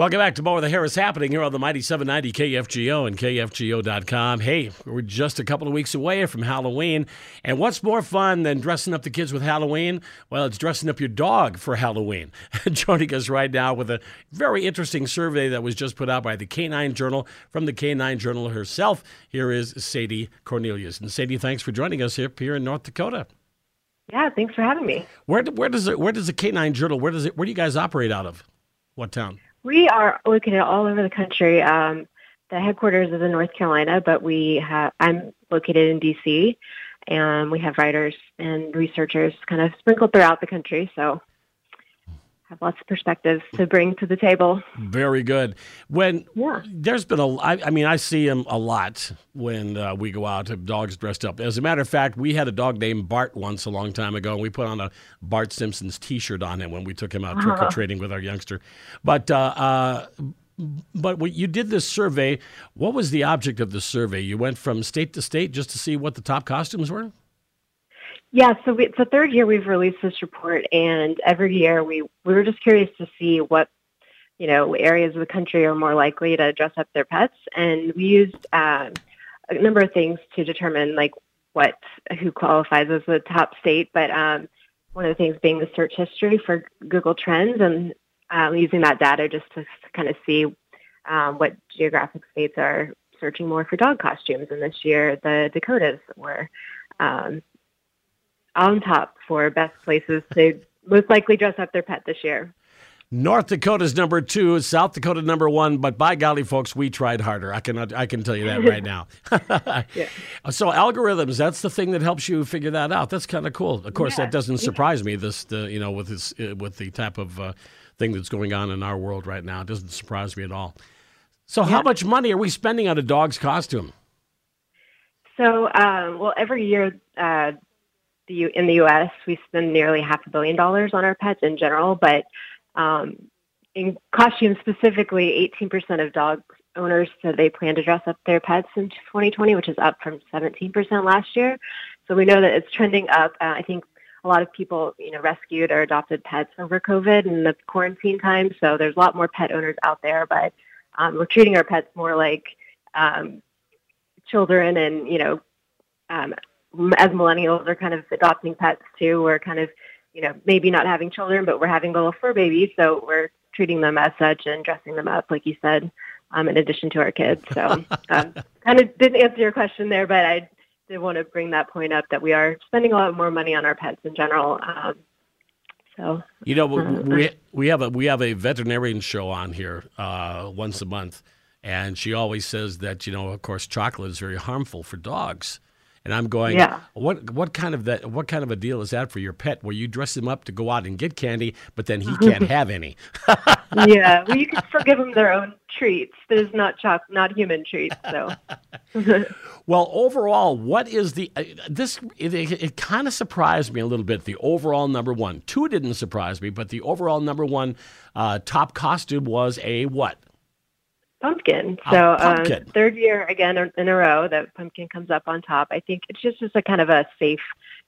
Welcome back to more of the Harris Happening here on the Mighty 790 KFGO and KFGO.com. Hey, we're just a couple of weeks away from Halloween. And what's more fun than dressing up the kids with Halloween? Well, it's dressing up your dog for Halloween. Joining us right now with a very interesting survey that was just put out by the Canine Journal from the Canine Journal herself. Here is Sadie Cornelius. And Sadie, thanks for joining us here, here in North Dakota. Yeah, thanks for having me. Where, where does it, where does the Canine Journal, where does it, where do you guys operate out of? What town? We are located all over the country. Um, the headquarters is in North Carolina, but we have I'm located in DC, and we have writers and researchers kind of sprinkled throughout the country. So have lots of perspectives to bring to the table. Very good. When yeah. there's been a, I, I mean, I see them a lot when uh, we go out. Of dogs dressed up. As a matter of fact, we had a dog named Bart once a long time ago, and we put on a Bart Simpson's T-shirt on him when we took him out uh-huh. trick or treating with our youngster. But uh, uh, but when you did this survey, what was the object of the survey? You went from state to state just to see what the top costumes were. Yeah, so we, it's the third year we've released this report, and every year we we were just curious to see what you know areas of the country are more likely to dress up their pets, and we used um, a number of things to determine like what who qualifies as the top state. But um, one of the things being the search history for Google Trends, and um, using that data just to kind of see um, what geographic states are searching more for dog costumes. And this year, the Dakotas were um, on top for best places to most likely dress up their pet this year. North Dakota's number two, South Dakota number one, but by golly, folks, we tried harder. I can I can tell you that right now. yeah. So algorithms, that's the thing that helps you figure that out. That's kind of cool. Of course, yeah. that doesn't surprise me. This, the, you know, with this, uh, with the type of uh, thing that's going on in our world right now, it doesn't surprise me at all. So, yeah. how much money are we spending on a dog's costume? So, um, well, every year uh, the U- in the U.S. we spend nearly half a billion dollars on our pets in general, but um, in costumes specifically, 18% of dog owners said they plan to dress up their pets in 2020, which is up from 17% last year. So we know that it's trending up. Uh, I think a lot of people, you know, rescued or adopted pets over COVID and the quarantine time. So there's a lot more pet owners out there, but um, we're treating our pets more like um, children and, you know, um, as millennials are kind of adopting pets too, we're kind of, you know, maybe not having children, but we're having little fur babies, so we're treating them as such and dressing them up, like you said, um, in addition to our kids. So, um, kind of didn't answer your question there, but I did want to bring that point up that we are spending a lot more money on our pets in general. Um, so, you know, uh, we we have a we have a veterinarian show on here uh, once a month, and she always says that you know, of course, chocolate is very harmful for dogs. And I'm going, yeah. what what kind of that what kind of a deal is that for your pet where you dress him up to go out and get candy, but then he can't have any? yeah, well, you can forgive them their own treats. There's not choc- not human treats, so. well, overall, what is the uh, this? It, it, it kind of surprised me a little bit. The overall number one, two didn't surprise me, but the overall number one uh, top costume was a what? Pumpkin. So pumpkin. Um, third year again in a row that pumpkin comes up on top. I think it's just just a kind of a safe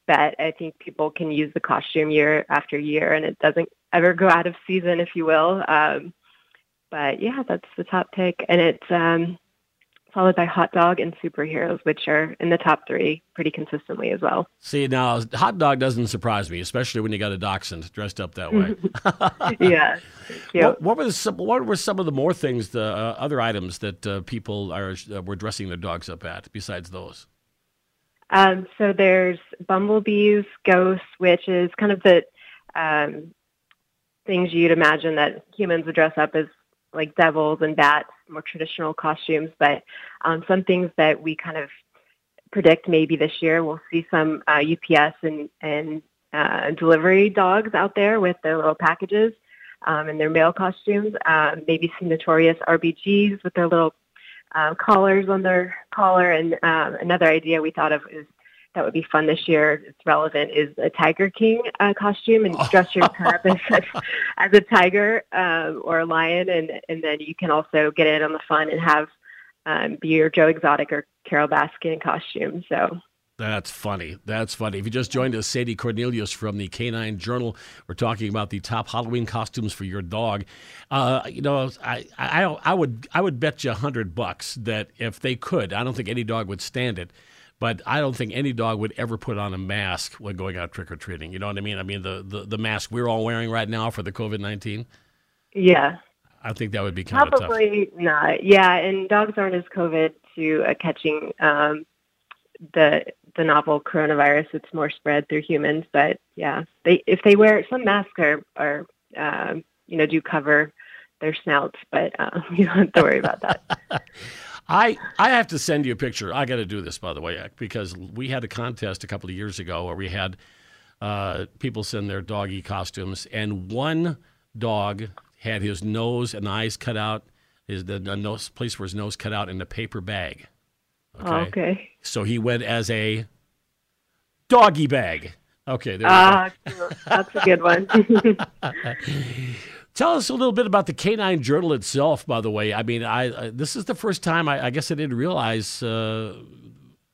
bet. I think people can use the costume year after year, and it doesn't ever go out of season, if you will. Um, but yeah, that's the top pick, and it's um, followed by hot dog and superheroes, which are in the top three pretty consistently as well. See, now hot dog doesn't surprise me, especially when you got a dachshund dressed up that way. yeah. What, what, were some, what were some of the more things, the uh, other items that uh, people are uh, were dressing their dogs up at besides those? Um, so there's bumblebees, ghosts, witches, kind of the um, things you'd imagine that humans would dress up as like devils and bats, more traditional costumes. But um, some things that we kind of predict maybe this year, we'll see some uh, UPS and, and uh, delivery dogs out there with their little packages um, and their mail costumes. Uh, maybe some notorious RBGs with their little uh, collars on their collar. And um, another idea we thought of is that would be fun this year. It's relevant is a Tiger King uh, costume and dress your pet as, as a tiger um, or a lion, and and then you can also get in on the fun and have um, be your Joe Exotic or Carole Baskin costume. So That's funny. That's funny. If you just joined us, Sadie Cornelius from the Canine Journal, we're talking about the top Halloween costumes for your dog. Uh, you know, I, I, I would I would bet you a hundred bucks that if they could, I don't think any dog would stand it, but I don't think any dog would ever put on a mask when going out trick or treating. You know what I mean? I mean the, the, the mask we're all wearing right now for the COVID nineteen. Yeah. I think that would be kind Probably of. Probably not. Yeah, and dogs aren't as COVID to uh, catching um, the the novel coronavirus. It's more spread through humans, but yeah, they if they wear some masks are are um, you know do cover their snouts, but uh, you don't have to worry about that. I I have to send you a picture. I got to do this by the way because we had a contest a couple of years ago where we had uh, people send their doggy costumes, and one dog had his nose and eyes cut out, his the, the nose place where his nose cut out in a paper bag. Okay. okay. So he went as a doggy bag. Okay, there ah, that's a good one. Tell us a little bit about the Canine Journal itself. By the way, I mean, I, I this is the first time I, I guess I didn't realize uh,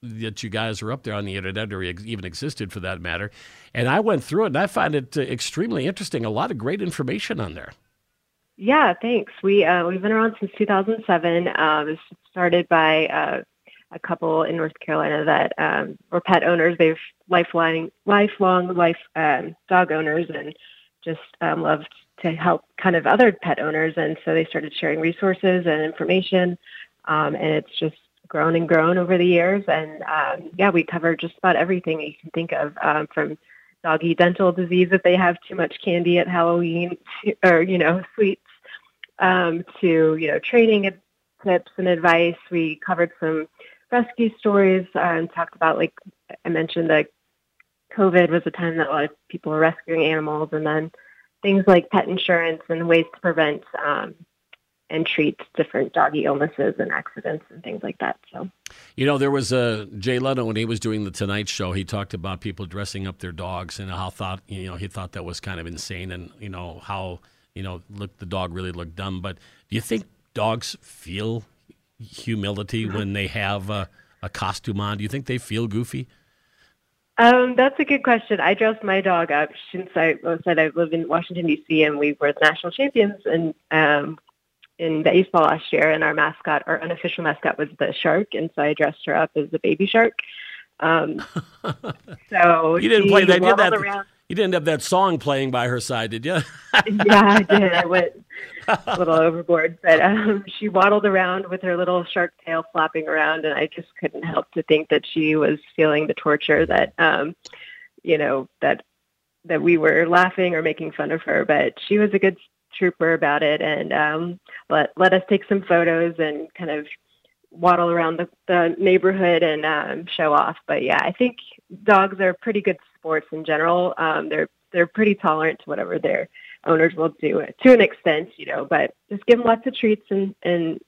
that you guys are up there on the internet or even existed for that matter. And I went through it and I find it uh, extremely interesting. A lot of great information on there. Yeah, thanks. We uh, we've been around since 2007. Uh, it was started by uh, a couple in North Carolina that um, were pet owners. They've lifelong, lifelong life um, dog owners, and just um, loved to help kind of other pet owners. And so they started sharing resources and information, um, and it's just grown and grown over the years. And um, yeah, we cover just about everything you can think of, um, from doggy dental disease if they have too much candy at Halloween, or you know, sweets, um, to you know, training tips and advice. We covered some rescue stories uh, and talked about like I mentioned that COVID was a time that a lot of people were rescuing animals, and then things like pet insurance and ways to prevent um, and treat different doggy illnesses and accidents and things like that. So, you know, there was a Jay Leno when he was doing the Tonight Show. He talked about people dressing up their dogs and how thought you know he thought that was kind of insane, and you know how you know look the dog really looked dumb. But do you think dogs feel humility when they have a, a costume on? Do you think they feel goofy? Um, that's a good question. I dressed my dog up since I said I live in Washington D.C. and we were the national champions and um, in baseball last year. And our mascot, our unofficial mascot, was the shark, and so I dressed her up as the baby shark. Um, so you didn't play that, did that? Around. You didn't have that song playing by her side, did you? yeah, I did. I went a little overboard, but um, she waddled around with her little shark tail flapping around, and I just couldn't help to think that she was feeling the torture that, um, you know, that that we were laughing or making fun of her. But she was a good trooper about it, and um, let let us take some photos and kind of waddle around the, the neighborhood and um, show off. But yeah, I think dogs are pretty good sports in general. Um, they're they're pretty tolerant to whatever their owners will do to an extent, you know. But just give them lots of treats and and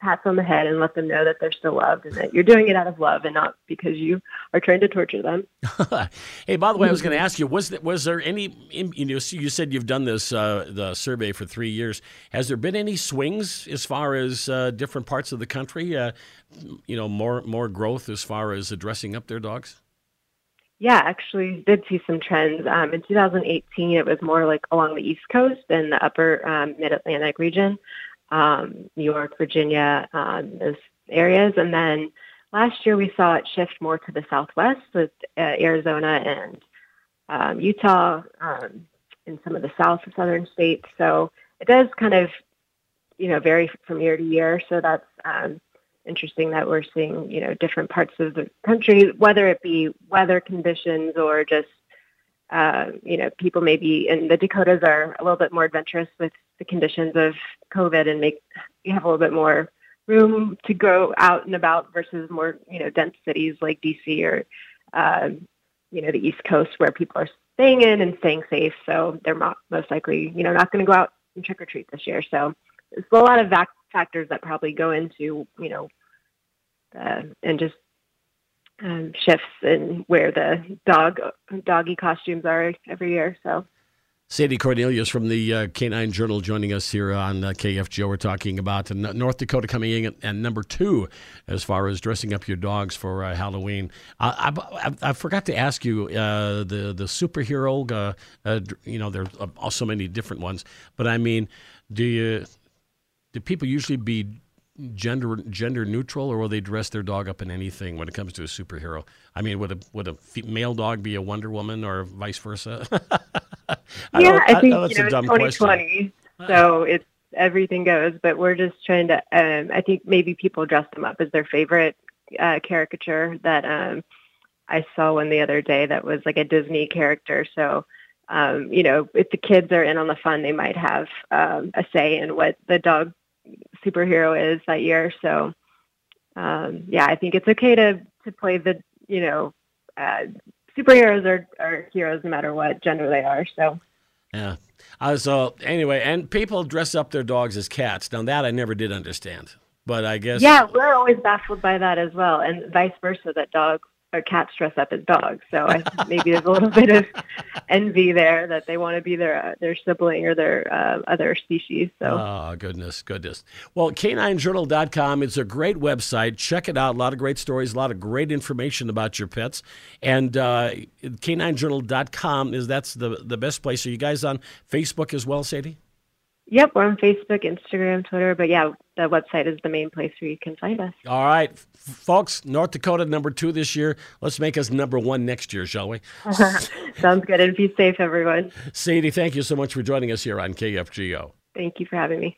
pats on the head and let them know that they're still loved and that you're doing it out of love and not because you are trying to torture them. hey, by the way, I was going to ask you was that, was there any you know you said you've done this uh, the survey for three years. Has there been any swings as far as uh, different parts of the country? Uh, you know, more more growth as far as addressing up their dogs. Yeah, actually did see some trends. Um, in 2018, it was more like along the East Coast and the upper um, Mid-Atlantic region, um, New York, Virginia, um, those areas. And then last year we saw it shift more to the Southwest with uh, Arizona and um, Utah um, and some of the South southern states. So it does kind of, you know, vary from year to year. So that's um, interesting that we're seeing, you know, different parts of the country, whether it be weather conditions or just, uh, you know, people maybe in the Dakotas are a little bit more adventurous with the conditions of COVID and make you have a little bit more room to go out and about versus more, you know, dense cities like DC or, uh, you know, the East Coast where people are staying in and staying safe. So they're not, most likely, you know, not going to go out and trick or treat this year. So there's a lot of vac- factors that probably go into you know uh, and just um, shifts in where the dog doggy costumes are every year. So Sadie Cornelius from the uh, Canine Journal joining us here on uh, KFGO. We're talking about uh, North Dakota coming in at, number two as far as dressing up your dogs for uh, Halloween. I, I, I, forgot to ask you uh, the the superhero. Uh, you know, there's also many different ones, but I mean, do you do people usually be gender gender neutral, or will they dress their dog up in anything when it comes to a superhero? I mean, would a would a male dog be a Wonder Woman or vice versa? I yeah, I, think I you know, 2020, so it's everything goes. But we're just trying to. Um, I think maybe people dress them up as their favorite uh, caricature that um, I saw one the other day that was like a Disney character. So. Um, you know, if the kids are in on the fun, they might have um, a say in what the dog superhero is that year. So, um, yeah, I think it's okay to to play the you know uh, superheroes are, are heroes no matter what gender they are. So. Yeah. Uh, so anyway, and people dress up their dogs as cats. Now that I never did understand, but I guess. Yeah, we're always baffled by that as well, and vice versa. That dogs or cats dress up as dogs. So I, maybe there's a little bit of envy there that they want to be their uh, their sibling or their uh, other species. So oh goodness, goodness. Well, caninejournal.com is a great website. Check it out. A lot of great stories, a lot of great information about your pets. And uh, caninejournal.com is that's the the best place. Are you guys on Facebook as well, Sadie? Yep, we're on Facebook, Instagram, Twitter. But yeah, the website is the main place where you can find us. All right, folks, North Dakota number two this year. Let's make us number one next year, shall we? Sounds good. And be safe, everyone. Sadie, thank you so much for joining us here on KFGO. Thank you for having me.